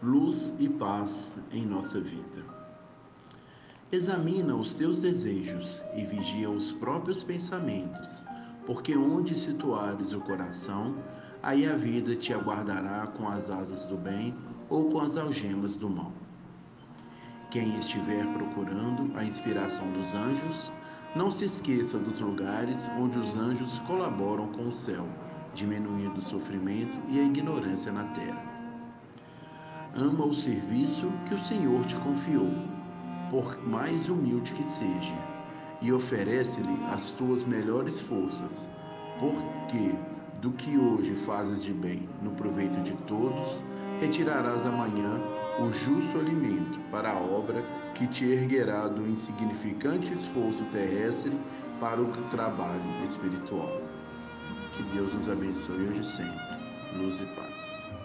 luz e paz em nossa vida. Examina os teus desejos e vigia os próprios pensamentos, porque onde situares o coração, aí a vida te aguardará com as asas do bem ou com as algemas do mal. Quem estiver procurando a inspiração dos anjos, não se esqueça dos lugares onde os anjos colaboram com o céu, diminuindo o sofrimento e a ignorância na terra. Ama o serviço que o Senhor te confiou, por mais humilde que seja, e oferece-lhe as tuas melhores forças, porque do que hoje fazes de bem no proveito de todos, retirarás amanhã o justo alimento para a obra que te erguerá do insignificante esforço terrestre para o trabalho espiritual. Que Deus nos abençoe hoje sempre. Luz e paz.